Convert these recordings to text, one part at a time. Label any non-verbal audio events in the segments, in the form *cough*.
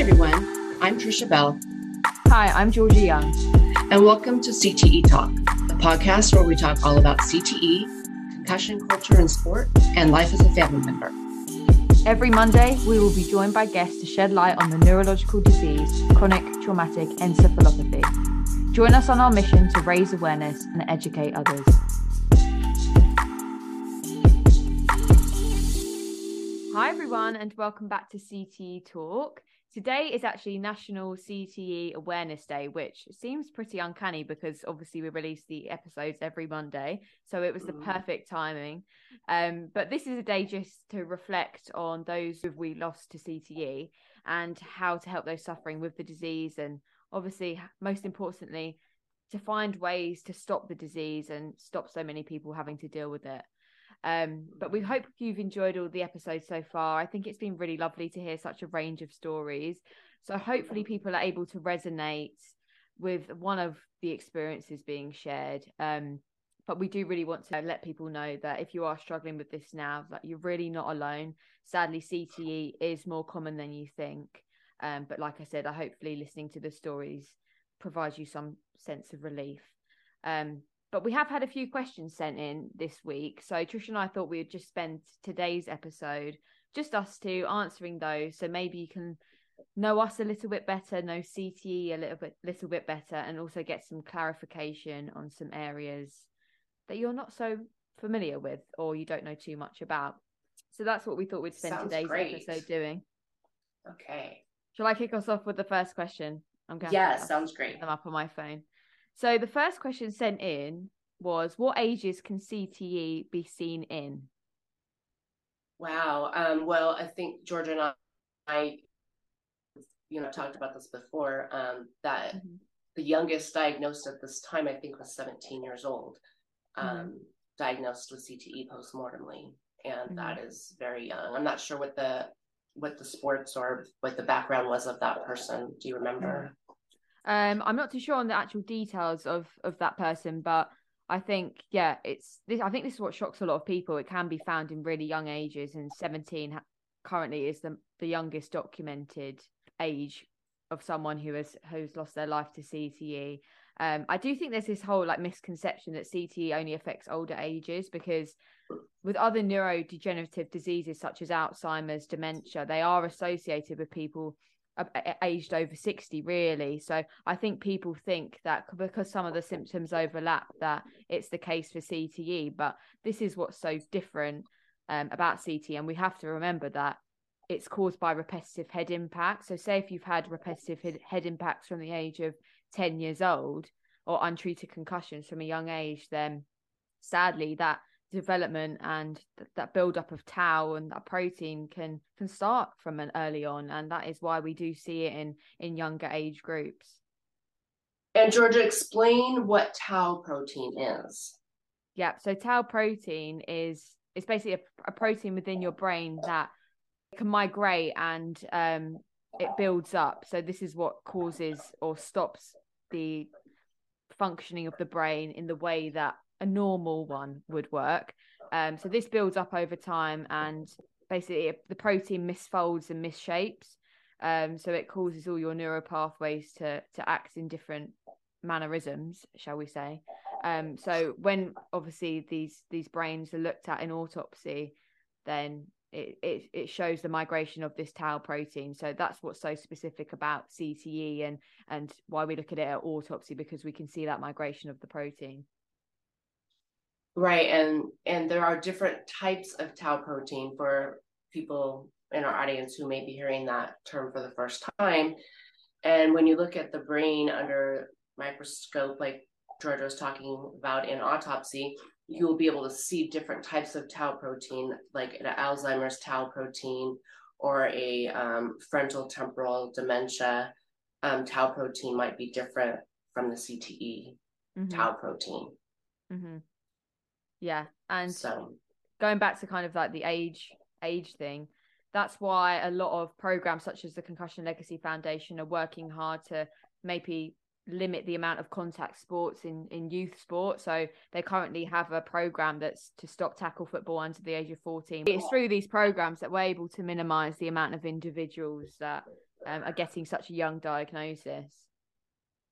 everyone. I'm Trisha Bell. Hi, I'm Georgia Young. And welcome to CTE Talk, a podcast where we talk all about CTE, concussion culture in sport, and life as a family member. Every Monday, we will be joined by guests to shed light on the neurological disease, chronic traumatic encephalopathy. Join us on our mission to raise awareness and educate others. Hi, everyone, and welcome back to CTE Talk. Today is actually National CTE Awareness Day, which seems pretty uncanny because obviously we release the episodes every Monday. So it was the mm. perfect timing. Um, but this is a day just to reflect on those who we lost to CTE and how to help those suffering with the disease. And obviously, most importantly, to find ways to stop the disease and stop so many people having to deal with it. Um, but we hope you've enjoyed all the episodes so far. I think it's been really lovely to hear such a range of stories. So hopefully people are able to resonate with one of the experiences being shared. Um, but we do really want to let people know that if you are struggling with this now, that you're really not alone. Sadly, CTE is more common than you think. Um, but like I said, I hopefully listening to the stories provides you some sense of relief. Um, but we have had a few questions sent in this week. So Trish and I thought we would just spend today's episode, just us two, answering those. So maybe you can know us a little bit better, know CTE a little bit little bit better, and also get some clarification on some areas that you're not so familiar with or you don't know too much about. So that's what we thought we'd spend Sounds today's great. episode doing. Okay. Shall I kick us off with the first question? I'm going. Yeah, sounds great. Them up on my phone. So the first question sent in was what ages can CTE be seen in? Wow. Um, well, I think Georgia and I, I, you know, talked about this before. Um, that mm-hmm. the youngest diagnosed at this time, I think, was 17 years old, um, mm-hmm. diagnosed with CTE postmortemly, and mm-hmm. that is very young. I'm not sure what the what the sports or what the background was of that person. Do you remember? Um, I'm not too sure on the actual details of of that person, but I think yeah, it's this. I think this is what shocks a lot of people. It can be found in really young ages, and 17 currently is the the youngest documented age of someone who has who's lost their life to CTE. Um, I do think there's this whole like misconception that CTE only affects older ages because with other neurodegenerative diseases such as Alzheimer's, dementia, they are associated with people aged over 60 really. So i think people think that because some of the symptoms overlap that it's the case for cte but this is what's so different um, about CTE and we have to remember that it's caused by repetitive head impact so say if you've had repetitive head impacts from the age of 10 years old or untreated concussions from a young age then sadly that development and th- that build up of tau and that protein can can start from an early on and that is why we do see it in in younger age groups. And georgia explain what tau protein is. Yeah so tau protein is it's basically a, a protein within your brain that can migrate and um it builds up. So this is what causes or stops the functioning of the brain in the way that a normal one would work. Um, so this builds up over time, and basically the protein misfolds and misshapes. Um, so it causes all your neural pathways to to act in different mannerisms, shall we say? Um, so when obviously these these brains are looked at in autopsy, then it, it it shows the migration of this tau protein. So that's what's so specific about CTE and and why we look at it at autopsy because we can see that migration of the protein. Right, and and there are different types of tau protein for people in our audience who may be hearing that term for the first time. And when you look at the brain under microscope, like Georgia was talking about in autopsy, you will be able to see different types of tau protein, like an Alzheimer's tau protein or a um, frontal temporal dementia um, tau protein might be different from the CTE mm-hmm. tau protein. Mm-hmm. Yeah, and so going back to kind of like the age age thing, that's why a lot of programs such as the Concussion Legacy Foundation are working hard to maybe limit the amount of contact sports in in youth sport so they currently have a program that's to stop tackle football under the age of 14 it's through these programs that we're able to minimize the amount of individuals that um, are getting such a young diagnosis.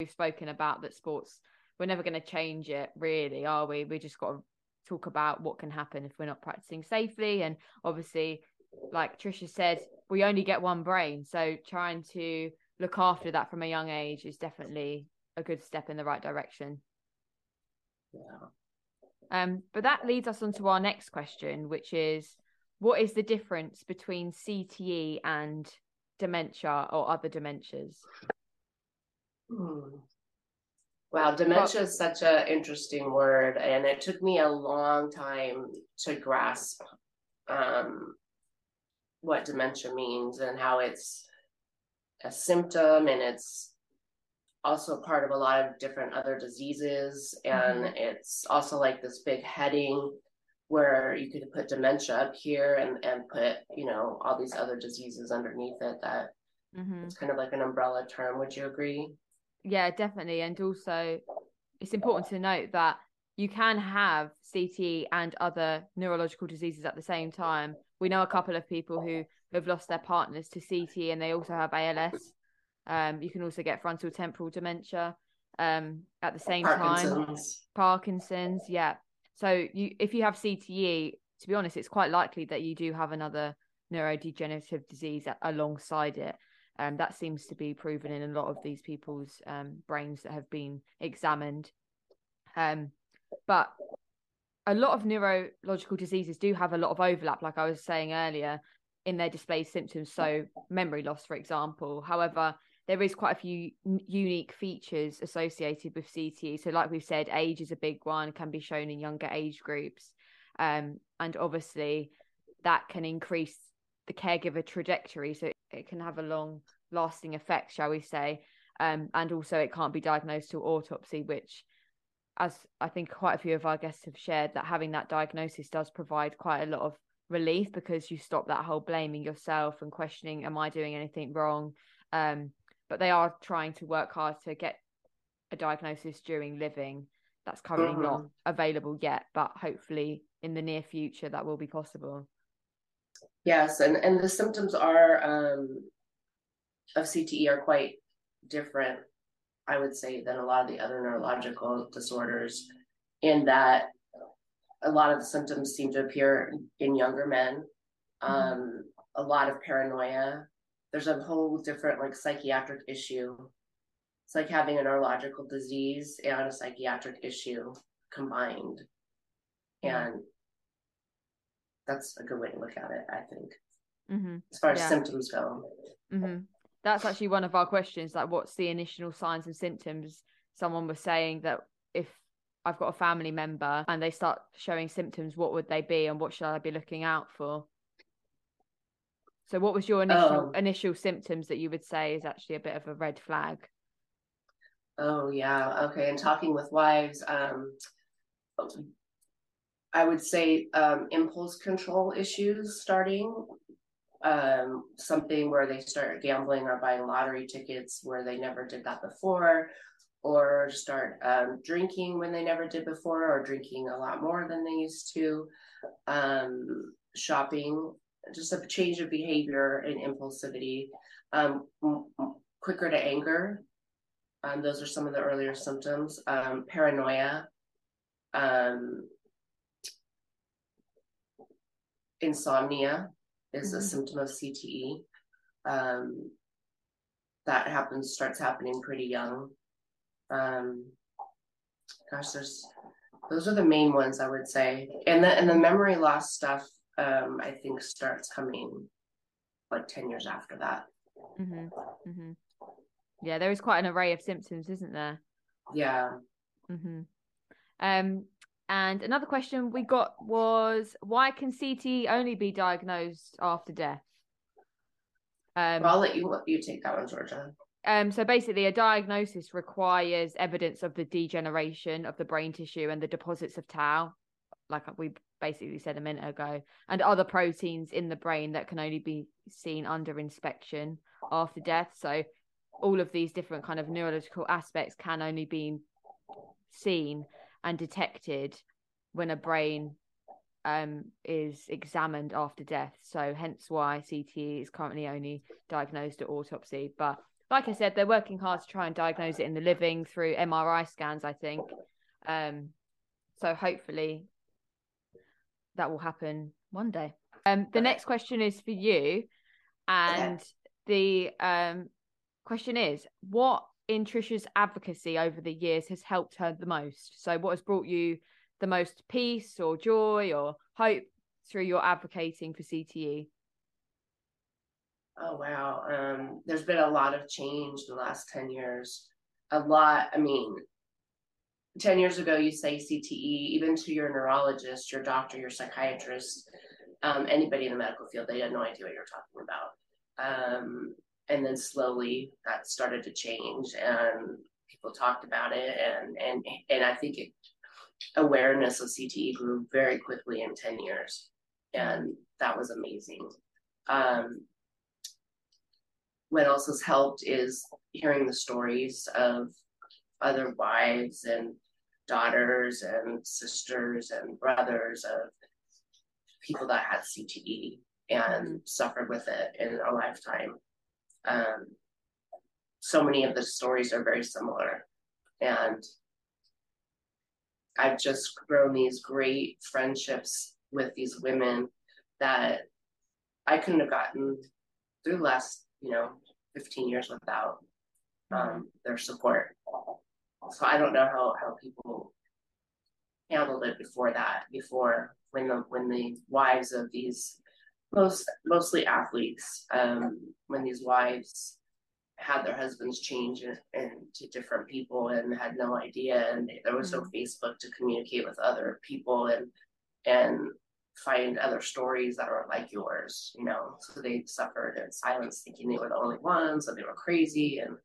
We've spoken about that sports, we're never going to change it, really, are we? We just got to talk about what can happen if we're not practicing safely. And obviously, like Trisha said, we only get one brain. So trying to look after that from a young age is definitely a good step in the right direction. Yeah. Um, but that leads us on to our next question, which is what is the difference between CTE and dementia or other dementias? Hmm. Wow, dementia is such an interesting word, and it took me a long time to grasp um, what dementia means and how it's a symptom and it's also part of a lot of different other diseases. And mm-hmm. it's also like this big heading where you could put dementia up here and, and put, you know, all these other diseases underneath it that mm-hmm. it's kind of like an umbrella term. Would you agree? Yeah, definitely. And also, it's important to note that you can have CTE and other neurological diseases at the same time. We know a couple of people who have lost their partners to CTE and they also have ALS. Um, you can also get frontal temporal dementia um, at the same Parkinson's. time. Parkinson's, yeah. So you, if you have CTE, to be honest, it's quite likely that you do have another neurodegenerative disease alongside it. Um, that seems to be proven in a lot of these people's um, brains that have been examined. Um, but a lot of neurological diseases do have a lot of overlap, like I was saying earlier, in their displayed symptoms. So, memory loss, for example. However, there is quite a few unique features associated with CTE. So, like we've said, age is a big one, can be shown in younger age groups. Um, and obviously, that can increase the caregiver trajectory. So, it can have a long lasting effect, shall we say. Um, and also, it can't be diagnosed till autopsy, which, as I think quite a few of our guests have shared, that having that diagnosis does provide quite a lot of relief because you stop that whole blaming yourself and questioning, Am I doing anything wrong? Um, but they are trying to work hard to get a diagnosis during living. That's currently mm-hmm. not available yet, but hopefully in the near future that will be possible. Yes, and and the symptoms are um, of CTE are quite different, I would say, than a lot of the other neurological disorders, in that a lot of the symptoms seem to appear in younger men. Mm-hmm. Um, a lot of paranoia. There's a whole different like psychiatric issue. It's like having a neurological disease and a psychiatric issue combined. And that's a good way to look at it, I think, mm-hmm. as far as yeah. symptoms go. Mm-hmm. That's actually one of our questions. Like, what's the initial signs and symptoms? Someone was saying that if I've got a family member and they start showing symptoms, what would they be, and what should I be looking out for? So, what was your initial oh. initial symptoms that you would say is actually a bit of a red flag? Oh yeah, okay. And talking with wives, um, I would say um, impulse control issues starting. Um, something where they start gambling or buying lottery tickets where they never did that before, or start um, drinking when they never did before, or drinking a lot more than they used to. Um, shopping, just a change of behavior and impulsivity. Um, quicker to anger. Um, those are some of the earlier symptoms. Um, paranoia. Um, insomnia is mm-hmm. a symptom of CTE. Um, that happens starts happening pretty young. Um, gosh, there's those are the main ones I would say, and the and the memory loss stuff um, I think starts coming like ten years after that. Mm-hmm. Mm-hmm. Yeah, there is quite an array of symptoms, isn't there? Yeah. Mm-hmm. Um, and another question we got was why can CT only be diagnosed after death? Um, well, I'll let you you take that one, Georgia. Um, so basically, a diagnosis requires evidence of the degeneration of the brain tissue and the deposits of tau, like we basically said a minute ago, and other proteins in the brain that can only be seen under inspection after death. So all of these different kind of neurological aspects can only be seen and detected when a brain um, is examined after death. So hence why CTE is currently only diagnosed at autopsy. But like I said, they're working hard to try and diagnose it in the living through MRI scans. I think. Um, so hopefully that will happen one day. Um, the next question is for you, and the um, question is, what in Trisha's advocacy over the years has helped her the most? So, what has brought you the most peace or joy or hope through your advocating for CTE? Oh wow. Um, there's been a lot of change in the last 10 years. A lot, I mean, 10 years ago you say CTE, even to your neurologist, your doctor, your psychiatrist, um, anybody in the medical field, they had no idea what you're talking about. Um, and then slowly that started to change and people talked about it and and and I think it awareness of CTE grew very quickly in 10 years. And that was amazing. Um, what else has helped is hearing the stories of other wives and daughters and sisters and brothers of people that had CTE and suffered with it in a lifetime. Um, so many of the stories are very similar. And I've just grown these great friendships with these women that I couldn't have gotten through the last, you know, 15 years without um, their support. So I don't know how, how people handled it before that, before when the when the wives of these most mostly athletes, um, when these wives had their husbands change into different people and had no idea and there was no mm-hmm. facebook to communicate with other people and and find other stories that are like yours you know so they suffered in silence thinking they were the only ones and they were crazy and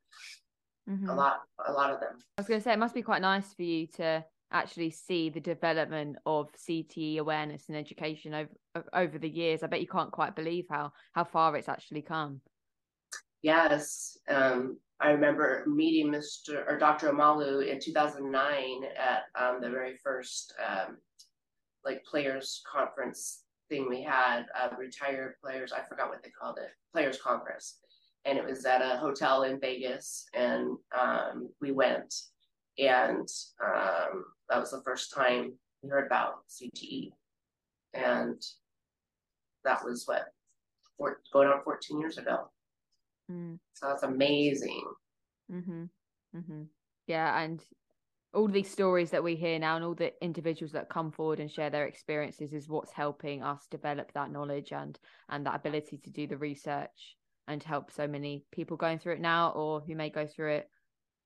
mm-hmm. a lot a lot of them i was going to say it must be quite nice for you to actually see the development of CTE awareness and education over over the years i bet you can't quite believe how how far it's actually come Yes. Um, I remember meeting Mr. or Dr. Omalu in 2009 at um, the very first um, like players conference thing we had, uh, retired players, I forgot what they called it, players conference. And it was at a hotel in Vegas and um, we went and um, that was the first time we heard about CTE. And that was what, four, going on 14 years ago. Mm. So that's amazing. Mm-hmm. Mm-hmm. Yeah, and all these stories that we hear now and all the individuals that come forward and share their experiences is what's helping us develop that knowledge and and that ability to do the research and help so many people going through it now or who may go through it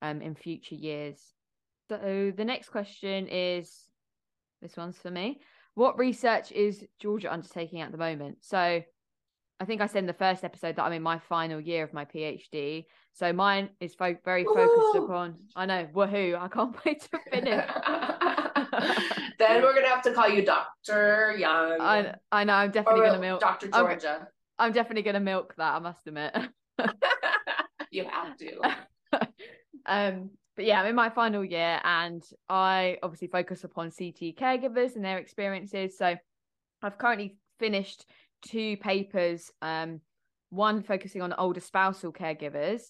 um in future years. So the next question is this one's for me. What research is Georgia undertaking at the moment? So I think I said in the first episode that I'm in my final year of my PhD. So mine is fo- very focused upon. I know, woohoo! I can't *laughs* wait to finish. *laughs* then we're gonna have to call you Doctor Young. I I know. I'm definitely gonna milk Doctor Georgia. I'm, I'm, definitely gonna milk that. I must admit. *laughs* you have to. um, but yeah, I'm in my final year, and I obviously focus upon CT caregivers and their experiences. So I've currently finished two papers, um, one focusing on older spousal caregivers,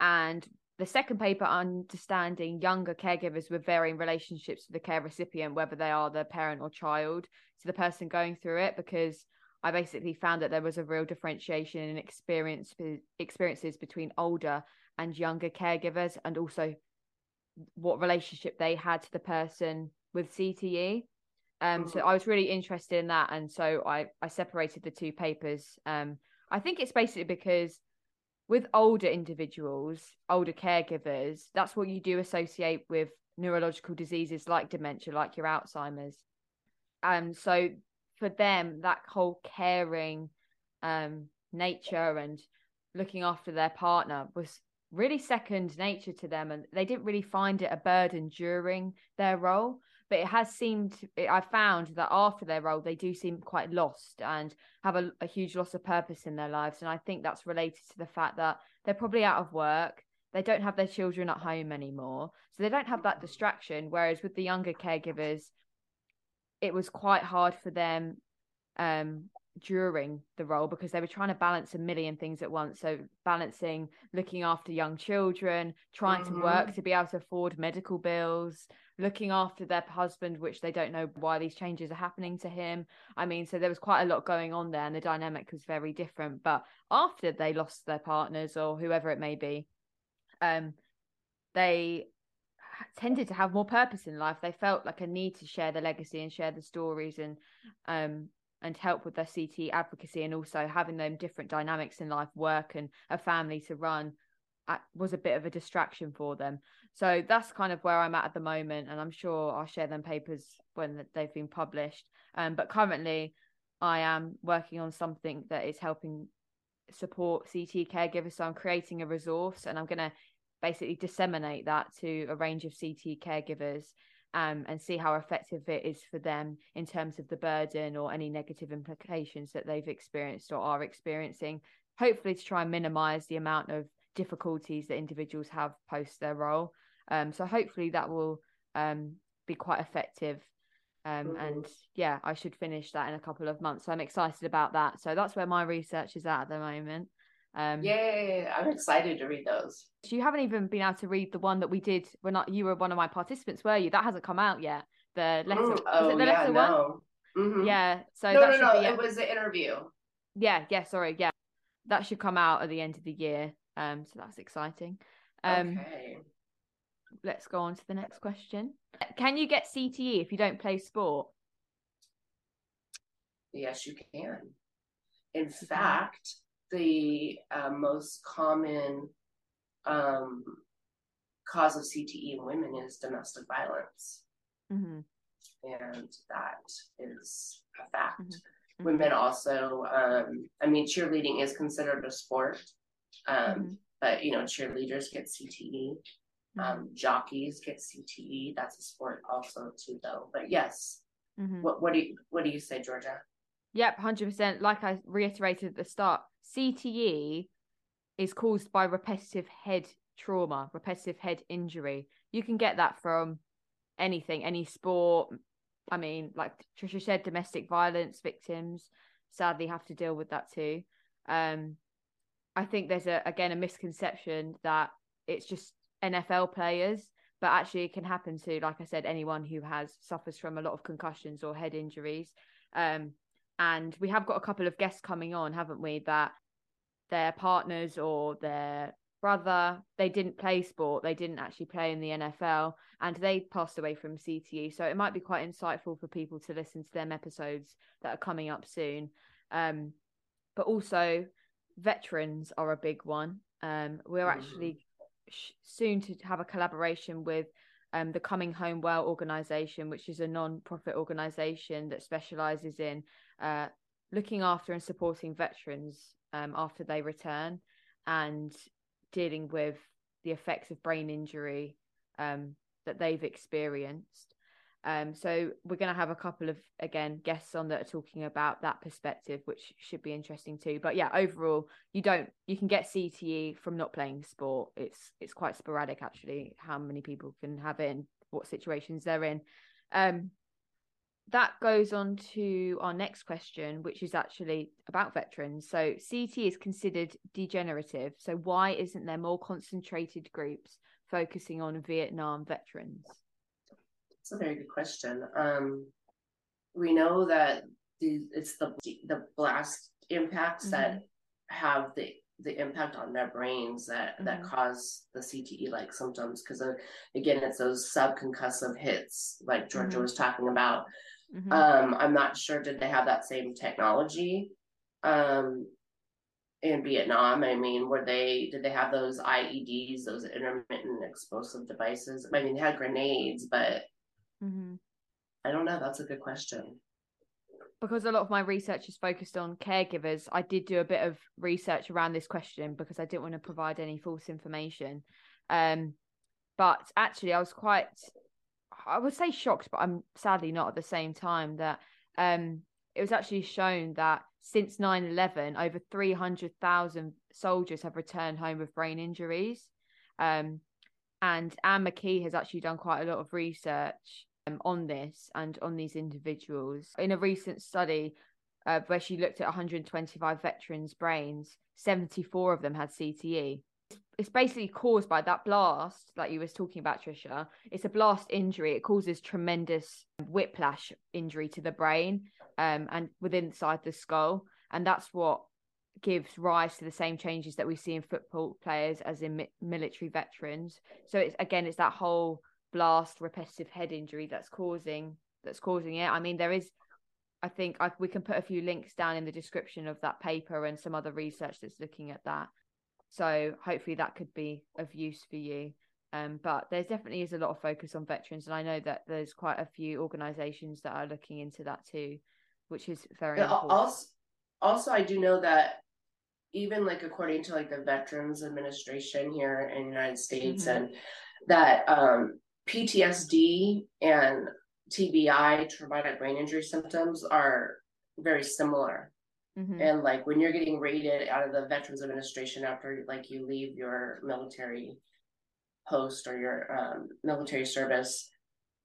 and the second paper understanding younger caregivers with varying relationships to the care recipient, whether they are the parent or child, to the person going through it, because I basically found that there was a real differentiation in experience experiences between older and younger caregivers, and also what relationship they had to the person with CTE. Um, so mm-hmm. I was really interested in that, and so I I separated the two papers. Um, I think it's basically because with older individuals, older caregivers, that's what you do associate with neurological diseases like dementia, like your Alzheimer's. Um, so for them, that whole caring um, nature and looking after their partner was really second nature to them, and they didn't really find it a burden during their role but it has seemed i found that after their role they do seem quite lost and have a, a, huge loss of purpose in their lives and i think that's related to the fact that they're probably out of work they don't have their children at home anymore so they don't have that distraction whereas with the younger caregivers it was quite hard for them um, during the role because they were trying to balance a million things at once. So balancing looking after young children, trying mm-hmm. to work to be able to afford medical bills, looking after their husband, which they don't know why these changes are happening to him. I mean, so there was quite a lot going on there, and the dynamic was very different. But after they lost their partners or whoever it may be, um, they tended to have more purpose in life. They felt like a need to share the legacy and share the stories and um and help with their CT advocacy and also having them different dynamics in life, work and a family to run was a bit of a distraction for them. So that's kind of where I'm at at the moment, and I'm sure I'll share them papers when they've been published. Um, but currently, I am working on something that is helping support CT caregivers. So I'm creating a resource, and I'm going to basically disseminate that to a range of CT caregivers. Um, and see how effective it is for them in terms of the burden or any negative implications that they've experienced or are experiencing. Hopefully, to try and minimize the amount of difficulties that individuals have post their role. Um, so hopefully that will um, be quite effective. Um, mm-hmm. And yeah, I should finish that in a couple of months. So I'm excited about that. So that's where my research is at at the moment. Um, Yay! I'm excited to read those. You haven't even been able to read the one that we did when I, you were one of my participants, were you? That hasn't come out yet. The letter. Mm, oh, the yeah, letter no. Mm-hmm. Yeah. So no, no, no. Be, it was the interview. Yeah. Yeah. Sorry. Yeah. That should come out at the end of the year. Um, so that's exciting. Um, okay. Let's go on to the next question. Can you get CTE if you don't play sport? Yes, you can. In fact, the uh, most common um, cause of CTE in women is domestic violence. Mm-hmm. And that is a fact. Mm-hmm. Women also, um, I mean, cheerleading is considered a sport. Um, mm-hmm. But you know, cheerleaders get CTE. Mm-hmm. Um, jockeys get CTE. That's a sport also too, though. But yes, mm-hmm. what what do you what do you say, Georgia? Yep, hundred percent. Like I reiterated at the start, CTE is caused by repetitive head trauma, repetitive head injury. You can get that from anything, any sport. I mean, like Trisha said, domestic violence victims sadly have to deal with that too. Um, I think there's a again a misconception that it's just NFL players, but actually it can happen to, like I said, anyone who has suffers from a lot of concussions or head injuries. Um, and we have got a couple of guests coming on, haven't we? That their partners or their brother they didn't play sport they didn't actually play in the NFL and they passed away from CTE so it might be quite insightful for people to listen to them episodes that are coming up soon um, but also veterans are a big one. Um, we're mm-hmm. actually sh- soon to have a collaboration with um, the Coming Home Well organization, which is a non-profit organization that specializes in uh, looking after and supporting veterans um, after they return and dealing with the effects of brain injury um, that they've experienced. Um, so we're going to have a couple of again guests on that are talking about that perspective, which should be interesting too. But yeah, overall, you don't you can get CTE from not playing sport. It's it's quite sporadic actually how many people can have it and what situations they're in. Um, that goes on to our next question, which is actually about veterans. So CT is considered degenerative. So why isn't there more concentrated groups focusing on Vietnam veterans? It's a very good question. Um, we know that the, it's the the blast impacts mm-hmm. that have the the impact on their brains that mm-hmm. that cause the CTE like symptoms because again it's those subconcussive hits like Georgia mm-hmm. was talking about. Mm-hmm. Um, I'm not sure did they have that same technology um, in Vietnam? I mean, were they did they have those IEDs, those intermittent explosive devices? I mean, they had grenades, but Mm-hmm. I don't know. That's a good question. Because a lot of my research is focused on caregivers, I did do a bit of research around this question because I didn't want to provide any false information. Um, but actually, I was quite, I would say shocked, but I'm sadly not at the same time that um, it was actually shown that since 9 11, over 300,000 soldiers have returned home with brain injuries. Um, and Anne McKee has actually done quite a lot of research um, on this and on these individuals. In a recent study uh, where she looked at 125 veterans' brains, 74 of them had CTE. It's basically caused by that blast that you was talking about, Trisha. It's a blast injury. It causes tremendous whiplash injury to the brain um, and within inside the skull, and that's what gives rise to the same changes that we see in football players as in mi- military veterans. So it's again, it's that whole blast repetitive head injury that's causing that's causing it. I mean, there is, I think I, we can put a few links down in the description of that paper and some other research that's looking at that. So hopefully that could be of use for you. Um, but there definitely is a lot of focus on veterans, and I know that there's quite a few organisations that are looking into that too, which is very important. Also, also, I do know that even like according to like the Veterans Administration here in the United States, mm-hmm. and that um, PTSD and TBI, traumatic brain injury symptoms, are very similar. Mm-hmm. And like when you're getting rated out of the Veterans Administration after like you leave your military post or your um, military service,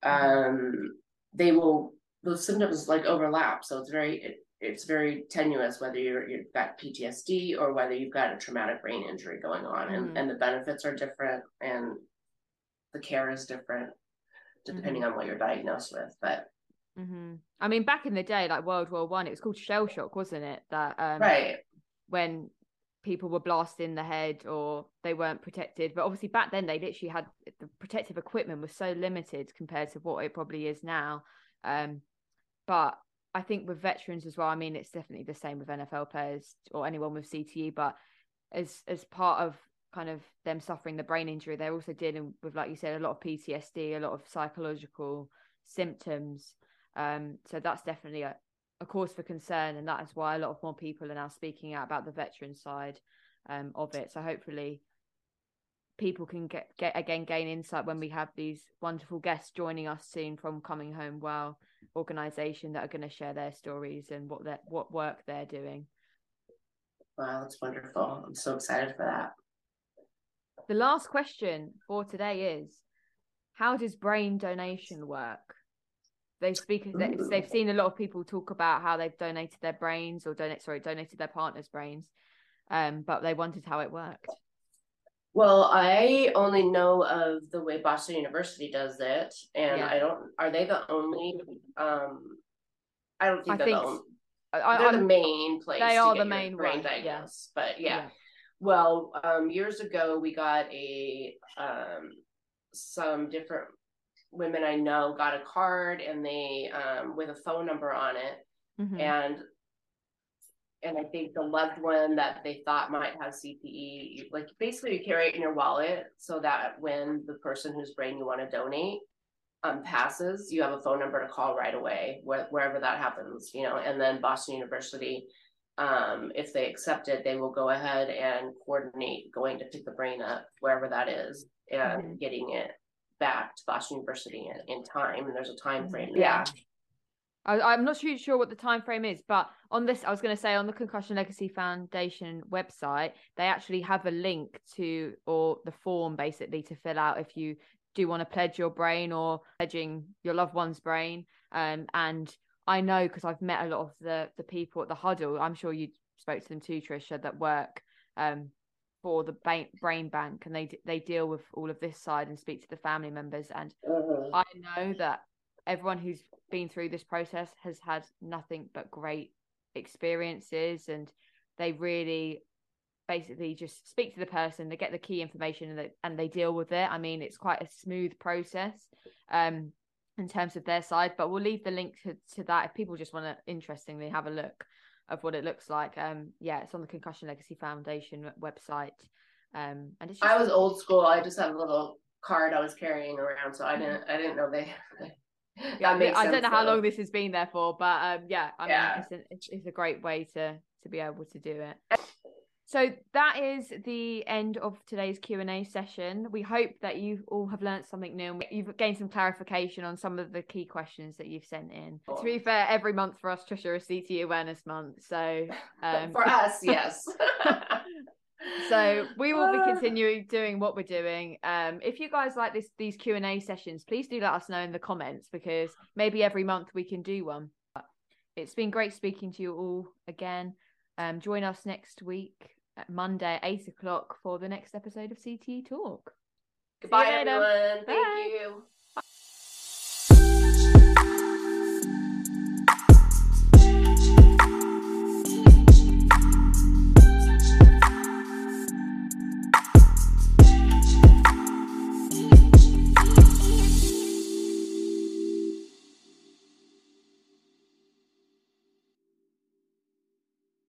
mm-hmm. um, they will those symptoms like overlap. So it's very it, it's very tenuous whether you're you've got PTSD or whether you've got a traumatic brain injury going on, mm-hmm. and and the benefits are different and the care is different depending mm-hmm. on what you're diagnosed with. But mm-hmm. I mean, back in the day, like World War One, it was called shell shock, wasn't it? That um, right when people were blasted in the head or they weren't protected. But obviously, back then they literally had the protective equipment was so limited compared to what it probably is now. Um, but I think with veterans as well, I mean, it's definitely the same with NFL players or anyone with CTE. But as as part of kind of them suffering the brain injury, they're also dealing with, like you said, a lot of PTSD, a lot of psychological symptoms. Um, so that's definitely a, a cause for concern, and that is why a lot of more people are now speaking out about the veteran side um, of it. So hopefully, people can get, get again gain insight when we have these wonderful guests joining us soon from Coming Home Well organization that are going to share their stories and what what work they're doing. Wow, that's wonderful! I'm so excited for that. The last question for today is how does brain donation work? They speak they've seen a lot of people talk about how they've donated their brains or donate sorry, donated their partner's brains. Um, but they wondered how it worked. Well, I only know of the way Boston University does it, and yeah. I don't. Are they the only? Um, I don't think I they're think, the only. I, they're the main place. They are the main brain diagnosis, but yeah. yeah. Well, um, years ago, we got a um, some different women I know got a card and they um, with a phone number on it, mm-hmm. and and I think the loved one that they thought might have CTE like basically you carry it in your wallet so that when the person whose brain you want to donate um, passes, you have a phone number to call right away, wh- wherever that happens, you know. And then Boston University um, if they accept it, they will go ahead and coordinate going to pick the brain up wherever that is and mm-hmm. getting it back to Boston University in, in time. And there's a time mm-hmm. frame. Yeah. I, am not too sure what the time frame is, but on this, I was going to say on the Concussion Legacy Foundation website, they actually have a link to or the form basically to fill out if you do want to pledge your brain or pledging your loved one's brain. Um, and I know because I've met a lot of the the people at the huddle. I'm sure you spoke to them too, Trisha, that work um, for the brain bank, and they they deal with all of this side and speak to the family members. And mm-hmm. I know that everyone who's been through this process has had nothing but great experiences, and they really basically just speak to the person they get the key information and they, and they deal with it i mean it's quite a smooth process um in terms of their side, but we'll leave the link to, to that if people just want to interestingly have a look of what it looks like. Um, yeah, it's on the Concussion Legacy Foundation website. Um, and it's I was old school. I just had a little card I was carrying around, so I mm-hmm. didn't I didn't know they. *laughs* yeah, I don't know how long this has been there for, but um, yeah, I yeah. mean, it's, it's, it's a great way to to be able to do it. So that is the end of today's Q&A session. We hope that you all have learned something new and you've gained some clarification on some of the key questions that you've sent in. Cool. To be fair, every month for us, Trisha, is CT Awareness Month. So *laughs* um... for us, *laughs* yes. so we will be *laughs* continuing doing what we're doing um if you guys like this these q&a sessions please do let us know in the comments because maybe every month we can do one it's been great speaking to you all again um join us next week Monday eight o'clock for the next episode of CTE Talk. Goodbye, everyone. Thank Bye. you.